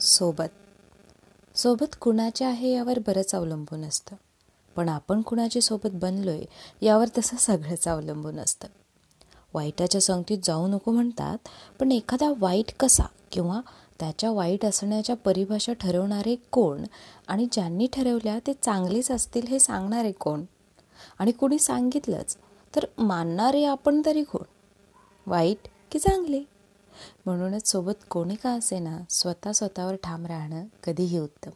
सोबत. सोबत कुणाचे आहे यावर बरंच अवलंबून असतं. पण आपण कुणाची सोबत बनलोय यावर तसं सगळंच अवलंबून असतं. वाईटाच्या संगतीत जाऊ नको म्हणतात पण एखादा वाईट कसा किंवा त्याच्या वाईट असण्याच्या परिभाषा ठरवणारे कोण आणि ज्यांनी ठरवल्या ते चांगलेच असतील हे सांगणारे कोण? आणि कोणी सांगितलंच तर मानणारे आपण तरी कोण? वाईट की चांगले? म्हणूनच सोबत कोणी का असे ना स्वतः स्वतःवर ठाम राहणं कधीही उत्तम.